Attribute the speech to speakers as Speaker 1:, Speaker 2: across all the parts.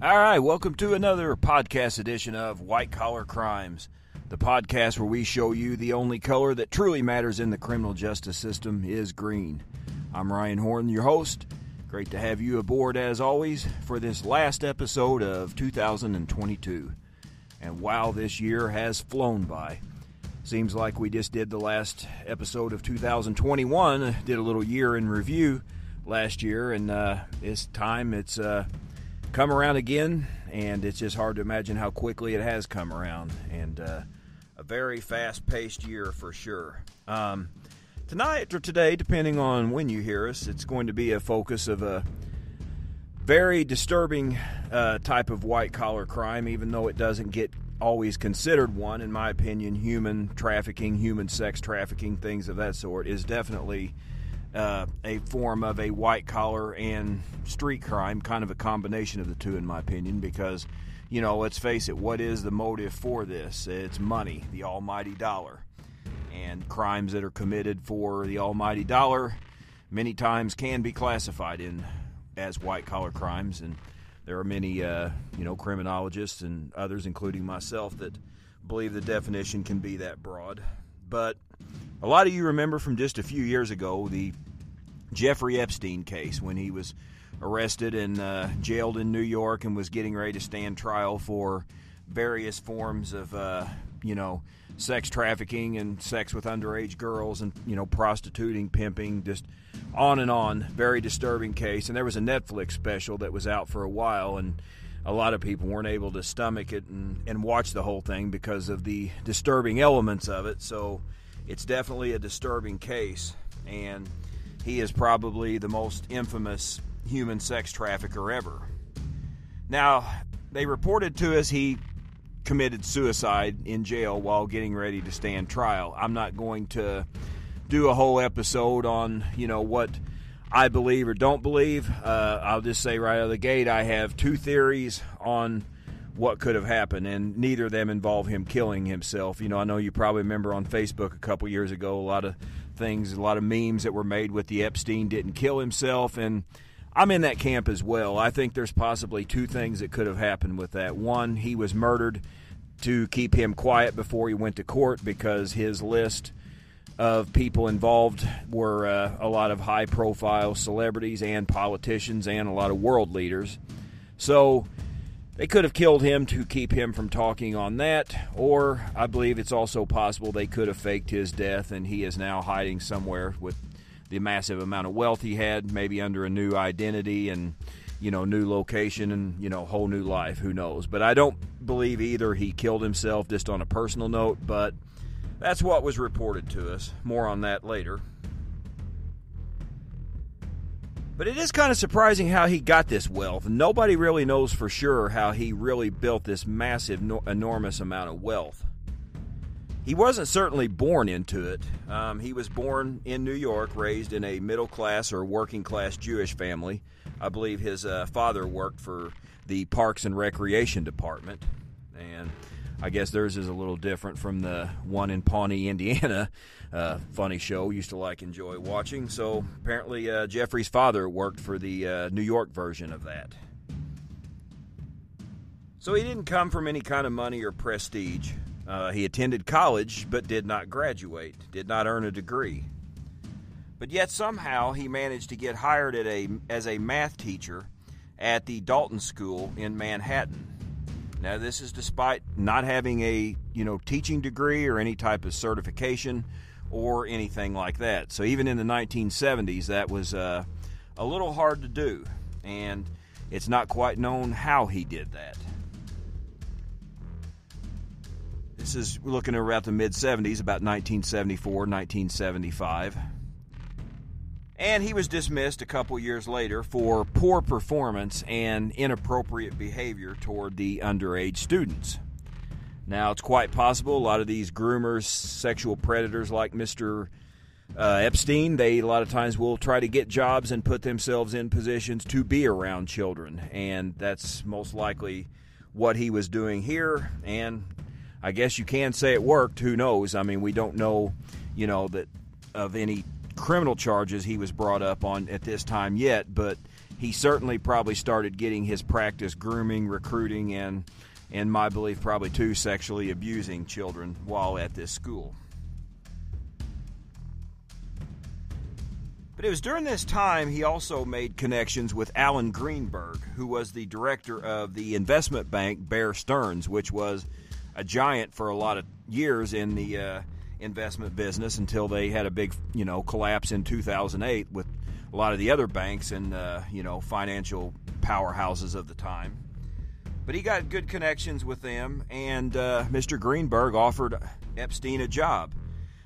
Speaker 1: All right, welcome to another podcast edition of White Collar Crimes, the podcast where we show you the only color that truly matters in the criminal justice system is green. I'm Ryan Horn, your host. Great to have you aboard as always for this last episode of 2022. And wow, this year has flown by. Seems like we just did the last episode of 2021, did a little year in review last year, and uh, this time it's. Uh, come around again, and it's just hard to imagine how quickly it has come around. And uh, a very fast paced year for sure. Um, tonight or today, depending on when you hear us, it's going to be a focus of a very disturbing uh, type of white collar crime, even though it doesn't get always considered one, in my opinion. Human trafficking, human sex trafficking, things of that sort is definitely uh, a form of a white collar and street crime, kind of a combination of the two, in my opinion, because, you know, let's face it, what is the motive for this? It's money, the almighty dollar. And crimes that are committed for the almighty dollar many times can be classified in as white collar crimes. And there are many, uh, you know, criminologists and others, including myself, that believe the definition can be that broad. But a lot of you remember from just a few years ago the Jeffrey Epstein case when he was arrested and uh, jailed in New York and was getting ready to stand trial for various forms of, uh, you know, sex trafficking and sex with underage girls and, you know, prostituting, pimping, just on and on. Very disturbing case. And there was a Netflix special that was out for a while and a lot of people weren't able to stomach it and, and watch the whole thing because of the disturbing elements of it. So it's definitely a disturbing case. And he is probably the most infamous human sex trafficker ever. Now, they reported to us he committed suicide in jail while getting ready to stand trial. I'm not going to do a whole episode on, you know, what I believe or don't believe. Uh, I'll just say right out of the gate, I have two theories on what could have happened, and neither of them involve him killing himself. You know, I know you probably remember on Facebook a couple years ago a lot of things, a lot of memes that were made with the Epstein didn't kill himself, and I'm in that camp as well. I think there's possibly two things that could have happened with that. One, he was murdered to keep him quiet before he went to court because his list of people involved were uh, a lot of high profile celebrities and politicians and a lot of world leaders. So they could have killed him to keep him from talking on that, or I believe it's also possible they could have faked his death and he is now hiding somewhere with the massive amount of wealth he had, maybe under a new identity and you know new location and you know whole new life. Who knows? But I don't believe either he killed himself just on a personal note. But that's what was reported to us. More on that later. But it is kind of surprising how he got this wealth. Nobody really knows for sure how he really built this massive, no- enormous amount of wealth. He wasn't certainly born into it. Um, he was born in New York, raised in a middle class or working class Jewish family. I believe his uh, father worked for the Parks and Recreation Department. And I guess theirs is a little different from the one in Pawnee, Indiana. Uh, funny show, used to like enjoy watching. So apparently, uh, Jeffrey's father worked for the uh, New York version of that. So he didn't come from any kind of money or prestige. Uh, he attended college but did not graduate, did not earn a degree. But yet somehow he managed to get hired at a, as a math teacher at the Dalton School in Manhattan. Now this is despite not having a, you know, teaching degree or any type of certification or anything like that. So even in the 1970s that was uh, a little hard to do and it's not quite known how he did that. This is looking around the mid 70s, about 1974, 1975. And he was dismissed a couple years later for poor performance and inappropriate behavior toward the underage students. Now, it's quite possible a lot of these groomers, sexual predators like Mr. Uh, Epstein, they a lot of times will try to get jobs and put themselves in positions to be around children. And that's most likely what he was doing here. And I guess you can say it worked. Who knows? I mean, we don't know, you know, that of any criminal charges he was brought up on at this time yet, but he certainly probably started getting his practice grooming, recruiting, and, in my belief, probably too sexually abusing children while at this school. But it was during this time he also made connections with Alan Greenberg, who was the director of the investment bank Bear Stearns, which was a giant for a lot of years in the uh, investment business until they had a big, you know, collapse in 2008 with a lot of the other banks and uh, you know financial powerhouses of the time. But he got good connections with them, and uh, Mr. Greenberg offered Epstein a job.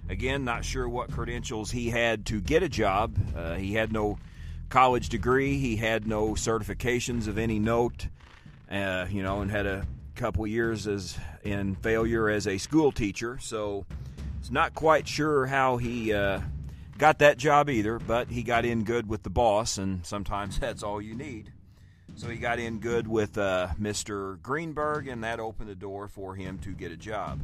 Speaker 1: Again, not sure what credentials he had to get a job. Uh, he had no college degree. He had no certifications of any note. Uh, you know, and had a couple years as in failure as a school teacher. So, not quite sure how he uh, got that job either. But he got in good with the boss, and sometimes that's all you need. So he got in good with uh, Mr. Greenberg, and that opened the door for him to get a job.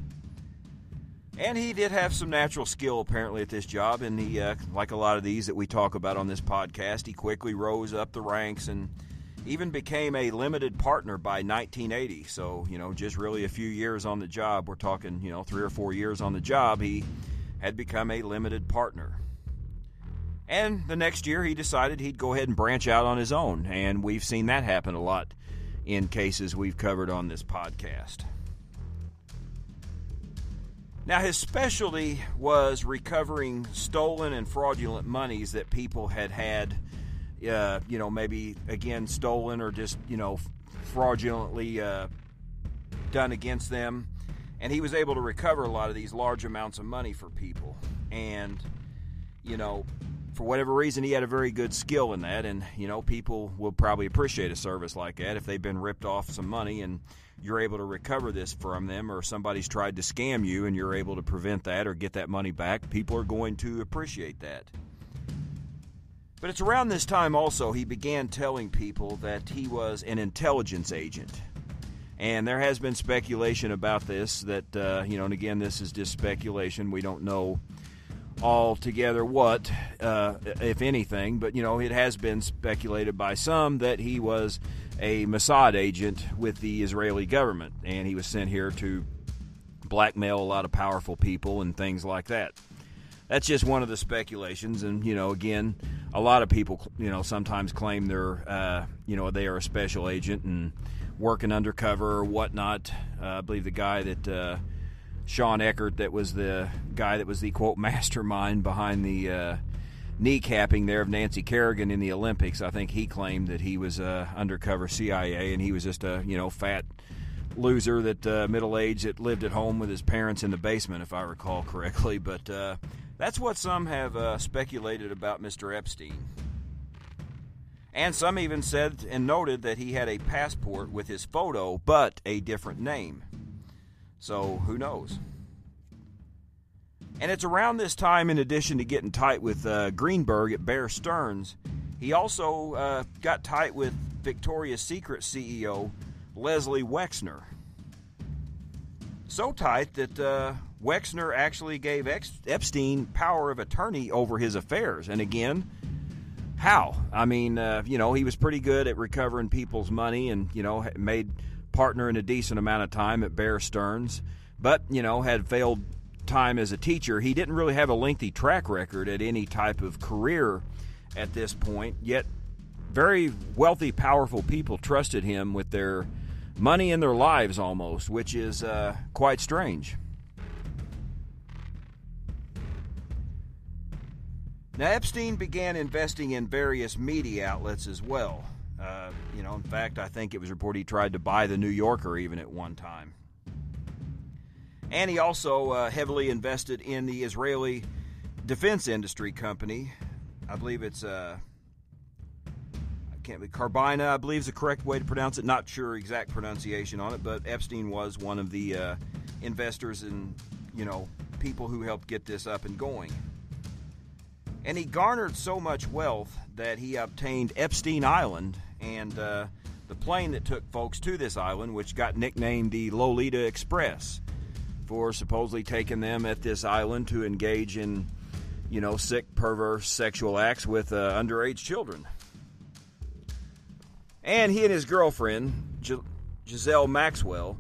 Speaker 1: And he did have some natural skill apparently at this job, and he, uh, like a lot of these that we talk about on this podcast, he quickly rose up the ranks and even became a limited partner by 1980. So you know, just really a few years on the job. We're talking you know three or four years on the job. He had become a limited partner. And the next year, he decided he'd go ahead and branch out on his own, and we've seen that happen a lot in cases we've covered on this podcast. Now, his specialty was recovering stolen and fraudulent monies that people had had, uh, you know, maybe again stolen or just, you know, fraudulently uh, done against them. And he was able to recover a lot of these large amounts of money for people. And, you know, for whatever reason, he had a very good skill in that. And, you know, people will probably appreciate a service like that if they've been ripped off some money and you're able to recover this from them, or somebody's tried to scam you and you're able to prevent that or get that money back, people are going to appreciate that. But it's around this time also he began telling people that he was an intelligence agent. And there has been speculation about this that, uh, you know, and again, this is just speculation. We don't know altogether what, uh, if anything, but, you know, it has been speculated by some that he was a Mossad agent with the Israeli government, and he was sent here to blackmail a lot of powerful people and things like that. That's just one of the speculations, and you know, again, a lot of people, you know, sometimes claim they're, uh, you know, they are a special agent and working undercover or whatnot. Uh, I believe the guy that uh, Shawn Eckardt, that was the guy that was the quote mastermind behind the uh, kneecapping there of Nancy Kerrigan in the Olympics. I think he claimed that he was uh, undercover CIA and he was just a you know fat loser that uh, middle aged that lived at home with his parents in the basement, if I recall correctly. But uh, that's what some have uh, speculated about Mr. Epstein. And some even said and noted that he had a passport with his photo, but a different name. So who knows? And it's around this time, in addition to getting tight with uh, Greenberg at Bear Stearns, he also uh, got tight with Victoria's Secret CEO Leslie Wexner. So tight that uh, Wexner actually gave Epstein power of attorney over his affairs. And again, how? I mean, uh, you know, he was pretty good at recovering people's money and, you know, made partner in a decent amount of time at Bear Stearns, but, you know, had failed time as a teacher, he didn't really have a lengthy track record at any type of career at this point. Yet, very wealthy, powerful people trusted him with their money in their lives almost, which is uh, quite strange. Now, Epstein began investing in various media outlets as well. Uh, you know, in fact, I think it was reported he tried to buy the New Yorker even at one time. And he also uh, heavily invested in the Israeli defense industry company. I believe it's uh, can't be Carbina. I believe is the correct way to pronounce it. Not sure exact pronunciation on it, but Epstein was one of the uh, investors and you know people who helped get this up and going. And he garnered so much wealth that he obtained Epstein Island and uh, the plane that took folks to this island, which got nicknamed the Lolita Express for supposedly taking them at this island to engage in, you know, sick, perverse sexual acts with uh, underage children. And he and his girlfriend, Giselle Maxwell,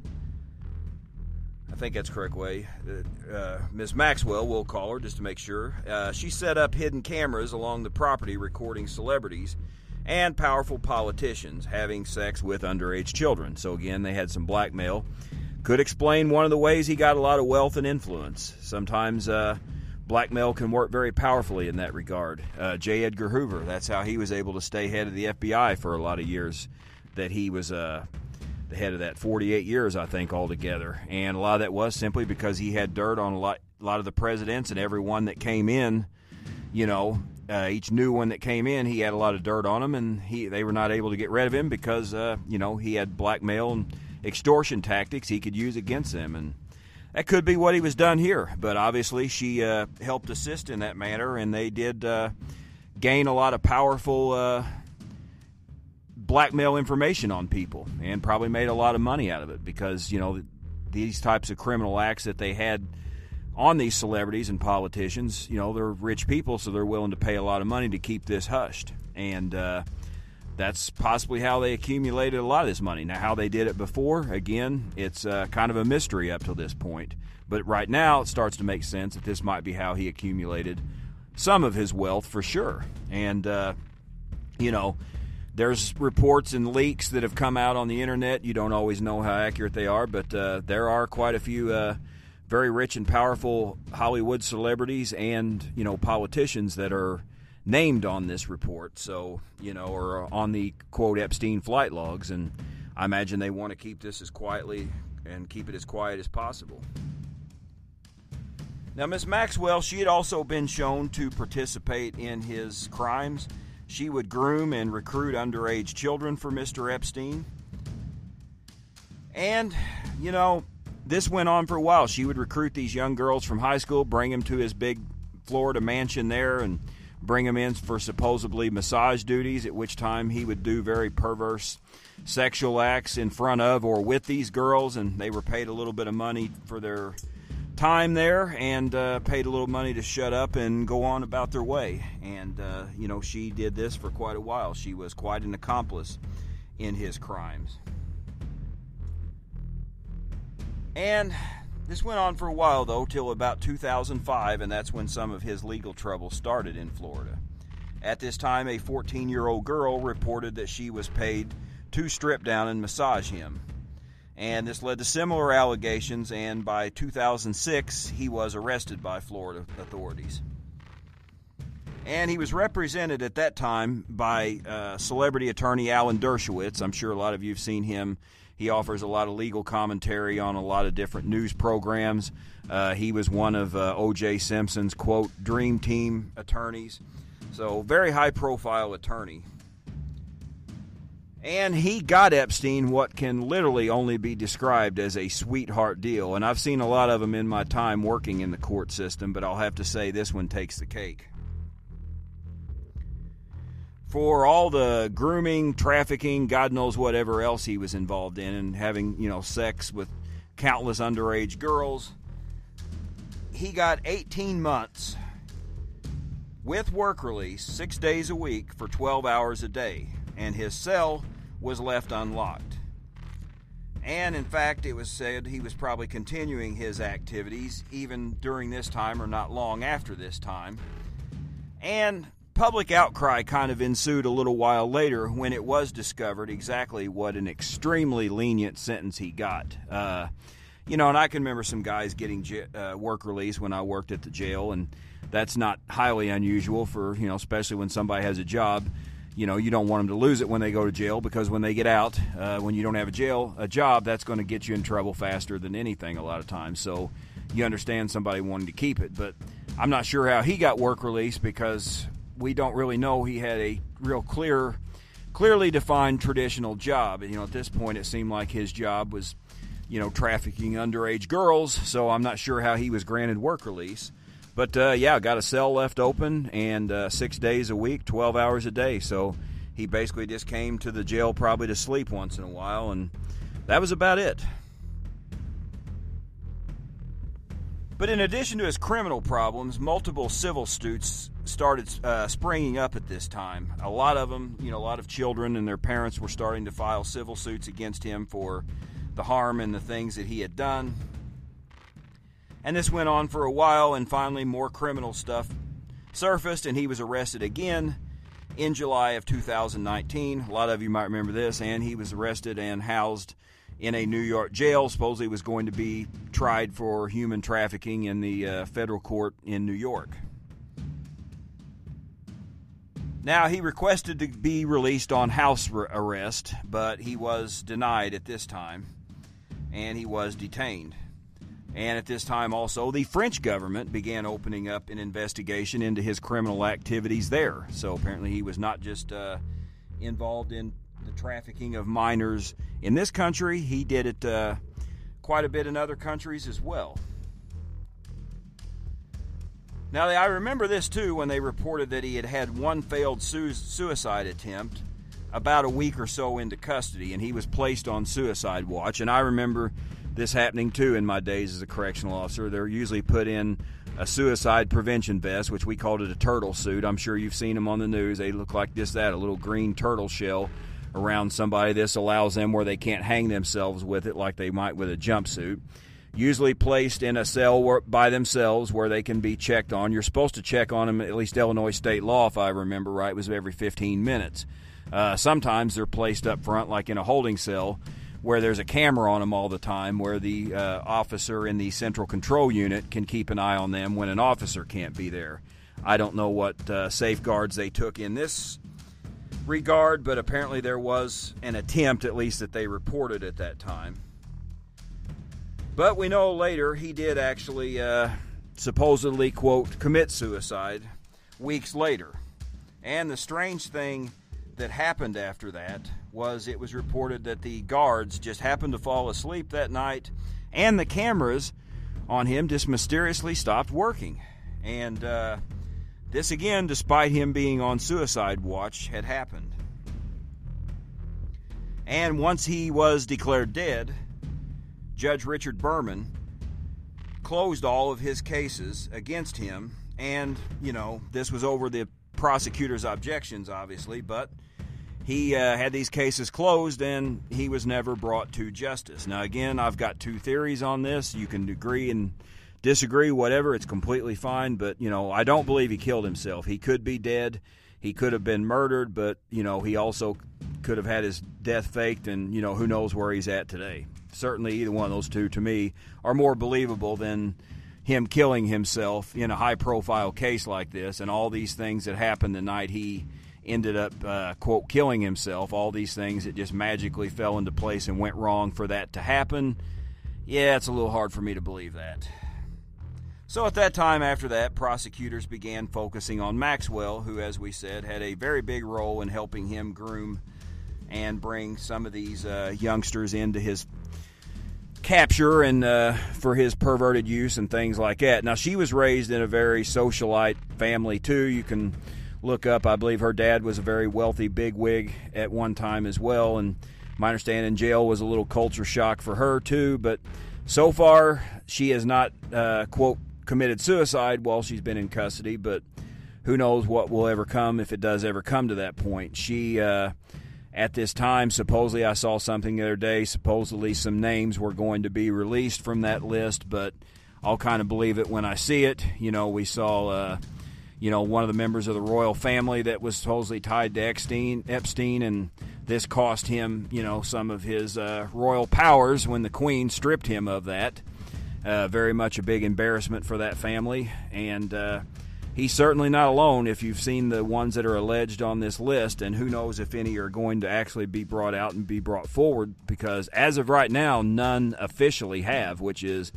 Speaker 1: I think that's correct way, uh, uh. Maxwell, we'll call her just to make sure. Uh, she set up hidden cameras along the property recording celebrities and powerful politicians having sex with underage children. So, again, they had some blackmail. Could explain one of the ways he got a lot of wealth and influence. Sometimes uh, blackmail can work very powerfully in that regard. Uh, J. Edgar Hoover, that's how he was able to stay head of the FBI for a lot of years that he was uh, the head of that 48 years, I think, altogether. And a lot of that was simply because he had dirt on a lot, a lot of the presidents and everyone that came in, you know, uh, each new one that came in, he had a lot of dirt on him, and he they were not able to get rid of him because uh, you know he had blackmail and extortion tactics he could use against them, and that could be what he was done here. But obviously, she uh, helped assist in that manner, and they did uh, gain a lot of powerful uh, blackmail information on people, and probably made a lot of money out of it because you know these types of criminal acts that they had on these celebrities and politicians. You know, they're rich people, so they're willing to pay a lot of money to keep this hushed. And uh, that's possibly how they accumulated a lot of this money. Now, how they did it before, again, it's uh, kind of a mystery up to this point. But right now, it starts to make sense that this might be how he accumulated some of his wealth for sure. And, uh, you know, there's reports and leaks that have come out on the internet. You don't always know how accurate they are, but uh, there are quite a few uh, very rich and powerful Hollywood celebrities and you know politicians that are named on this report. So you know, or uh, on the quote Epstein flight logs, and I imagine they want to keep this as quietly and keep it as quiet as possible. Now, Miss Maxwell, she had also been shown to participate in his crimes. She would groom and recruit underage children for Mr. Epstein. And, you know, this went on for a while. She would recruit these young girls from high school, bring them to his big Florida mansion there, and bring them in for supposedly massage duties, at which time he would do very perverse sexual acts in front of or with these girls, and they were paid a little bit of money for their time there and uh, paid a little money to shut up and go on about their way. And, uh, you know, she did this for quite a while. She was quite an accomplice in his crimes. And this went on for a while, though, till about 2005, and that's when some of his legal trouble started in Florida. At this time, a 14 year old girl reported that she was paid to strip down and massage him. And this led to similar allegations, and by 2006, he was arrested by Florida authorities. And he was represented at that time by uh, celebrity attorney Alan Dershowitz. I'm sure a lot of you have seen him he offers a lot of legal commentary on a lot of different news programs. Uh, he was one of uh, O.J. Simpson's quote dream team attorneys, so very high profile attorney. And he got Epstein what can literally only be described as a sweetheart deal. And I've seen a lot of them in my time working in the court system, but I'll have to say this one takes the cake for all the grooming, trafficking, God knows whatever else he was involved in, and having, you know, sex with countless underage girls. He got 18 months with work release, six days a week for 12 hours a day, and his cell was left unlocked. And in fact, it was said he was probably continuing his activities even during this time or not long after this time. And public outcry kind of ensued a little while later when it was discovered exactly what an extremely lenient sentence he got. Uh, you know, and I can remember some guys getting j- uh, work release when I worked at the jail, and that's not highly unusual for, you know, especially when somebody has a job. You know, you don't want them to lose it when they go to jail because when they get out, uh, when you don't have a jail, a job, that's going to get you in trouble faster than anything a lot of times. So you understand somebody wanting to keep it. But I'm not sure how he got work release because we don't really know he had a real clear, clearly defined traditional job. You know, at this point, it seemed like his job was, you know, trafficking underage girls. So I'm not sure how he was granted work release. But uh, yeah, got a cell left open and uh, six days a week, 12 hours a day. So he basically just came to the jail probably to sleep once in a while, and that was about it. But in addition to his criminal problems, multiple civil suits started uh, springing up at this time. A lot of them, you know, a lot of children and their parents were starting to file civil suits against him for the harm and the things that he had done. And this went on for a while, and finally, more criminal stuff surfaced, and he was arrested again in July of 2019. A lot of you might remember this, and he was arrested and housed in a New York jail. Supposedly was going to be tried for human trafficking in the uh, federal court in New York. Now, he requested to be released on house arrest, but he was denied at this time, and he was detained. And at this time, also, the French government began opening up an investigation into his criminal activities there. So apparently, he was not just uh, involved in trafficking of minors in this country, he did it uh, quite a bit in other countries as well. Now, I remember this too when they reported that he had had one failed su- suicide attempt about a week or so into custody, and he was placed on suicide watch. And I remember this happening too in my days as a correctional officer. They're usually put in a suicide prevention vest, which we called it a turtle suit. I'm sure you've seen them on the news. They look like this, that a little green turtle shell around somebody. This allows them where they can't hang themselves with it like they might with a jumpsuit. Usually placed in a cell by themselves where they can be checked on. You're supposed to check on them, at least Illinois state law, if I remember right, was every 15 minutes. Uh, sometimes they're placed up front, like in a holding cell, where there's a camera on them all the time, where the uh, officer in the central control unit can keep an eye on them when an officer can't be there. I don't know what uh, safeguards they took in this regard, but apparently there was an attempt, at least that they reported at that time. But we know later he did actually uh, supposedly, quote, commit suicide weeks later. And the strange thing that happened after that was it was reported that the guards just happened to fall asleep that night and the cameras on him just mysteriously stopped working. And uh, this again, despite him being on suicide watch, had happened. And once he was declared dead, Judge Richard Berman closed all of his cases against him. And, you know, this was over the prosecutor's objections, obviously, but he uh, had these cases closed and he was never brought to justice. Now, again, I've got two theories on this. You can agree and disagree, whatever, it's completely fine. But, you know, I don't believe he killed himself. He could be dead. He could have been murdered, but, you know, he also could have had his death faked, and, you know, who knows where he's at today. Certainly, either one of those two, to me, are more believable than him killing himself in a high profile case like this and all these things that happened the night he ended up, uh, quote, killing himself. All these things that just magically fell into place and went wrong for that to happen. Yeah, it's a little hard for me to believe that. So at that time, after that, prosecutors began focusing on Maxwell, who, as we said, had a very big role in helping him groom and bring some of these uh, youngsters into his capture and uh, for his perverted use and things like that. Now, she was raised in a very socialite family, too. You can look up, I believe her dad was a very wealthy bigwig at one time as well. And my understanding, jail was a little culture shock for her, too. But so far, she has not, uh, quote, committed suicide while she's been in custody, but who knows what will ever come if it does ever come to that point. She, uh, at this time, supposedly, I saw something the other day, supposedly some names were going to be released from that list, but I'll kind of believe it when I see it. You know, we saw, uh, you know, one of the members of the royal family that was supposedly tied to Epstein, Epstein and this cost him, you know, some of his uh, royal powers when the queen stripped him of that. Uh, very much a big embarrassment for that family, and uh, he's certainly not alone. If you've seen the ones that are alleged on this list, and who knows if any are going to actually be brought out and be brought forward, because as of right now, none officially have, which is,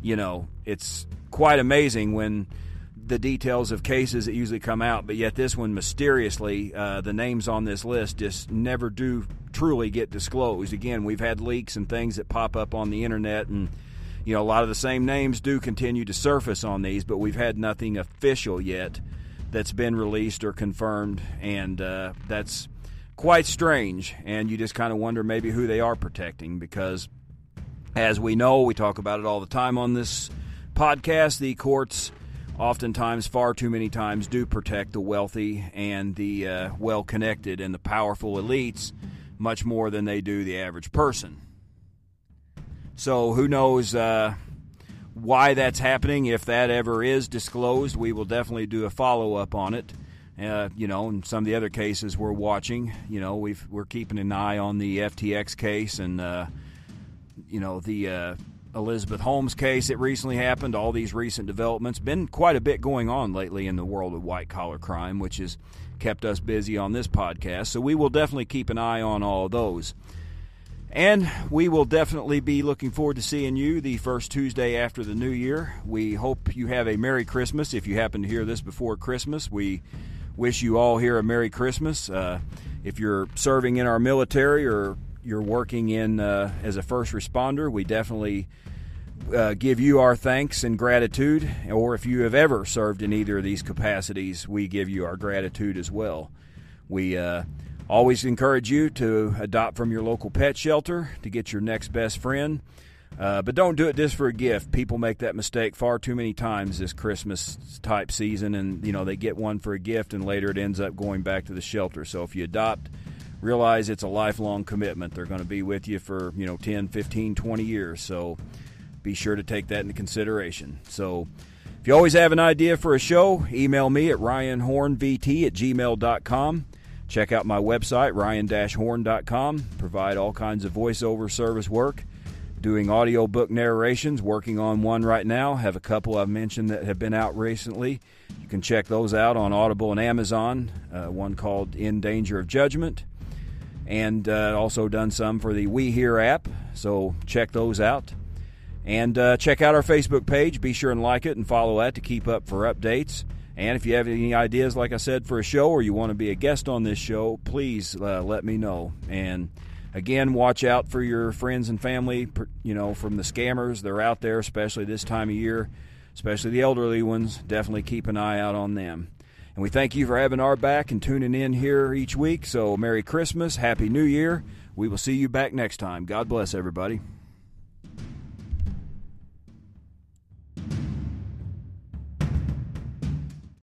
Speaker 1: you know, it's quite amazing when the details of cases that usually come out, but yet this one mysteriously, uh, the names on this list just never do truly get disclosed. Again, we've had leaks and things that pop up on the internet and you know, a lot of the same names do continue to surface on these, but we've had nothing official yet that's been released or confirmed, and uh, that's quite strange. And you just kind of wonder maybe who they are protecting because, as we know, we talk about it all the time on this podcast, the courts oftentimes, far too many times, do protect the wealthy and the uh, well connected and the powerful elites much more than they do the average person. So, who knows uh, why that's happening? If that ever is disclosed, we will definitely do a follow up on it. Uh, you know, in some of the other cases we're watching, you know, we've we're keeping an eye on the FTX case and uh, you know the uh, Elizabeth Holmes case that recently happened. All these recent developments been quite a bit going on lately in the world of white collar crime, which has kept us busy on this podcast. So we will definitely keep an eye on all those. And we will definitely be looking forward to seeing you the first Tuesday after the new year. We hope you have a Merry Christmas. If you happen to hear this before Christmas, we wish you all here a Merry Christmas. Uh, if you're serving in our military or you're working in uh, as a first responder, we definitely uh, give you our thanks and gratitude. Or if you have ever served in either of these capacities, we give you our gratitude as well. We uh, always encourage you to adopt from your local pet shelter to get your next best friend. Uh, but don't do it just for a gift. People make that mistake far too many times this Christmas type season, and you know they get one for a gift, and later it ends up going back to the shelter. So if you adopt, realize it's a lifelong commitment. They're going to be with you for you know 10, 15, 20 years. So be sure to take that into consideration. So if you always have an idea for a show, email me at ryanhornvt at gmail.com. Check out my website, ryan-horn.com. Provide all kinds of voiceover service work doing audiobook narrations, working on one right now. Have a couple I've mentioned that have been out recently. You can check those out on Audible and Amazon. Uh, one called In Danger of Judgment, and uh, also done some for the We Hear app. So check those out. And uh, check out our Facebook page. Be sure and like it and follow that to keep up for updates. And if you have any ideas, like I said, for a show or you want to be a guest on this show, please uh, let me know. And again, watch out for your friends and family, you know, from the scammers. They're out there, especially this time of year, especially the elderly ones. Definitely keep an eye out on them. And we thank you for having our back and tuning in here each week. So, Merry Christmas, Happy New Year. We will see you back next time. God bless everybody.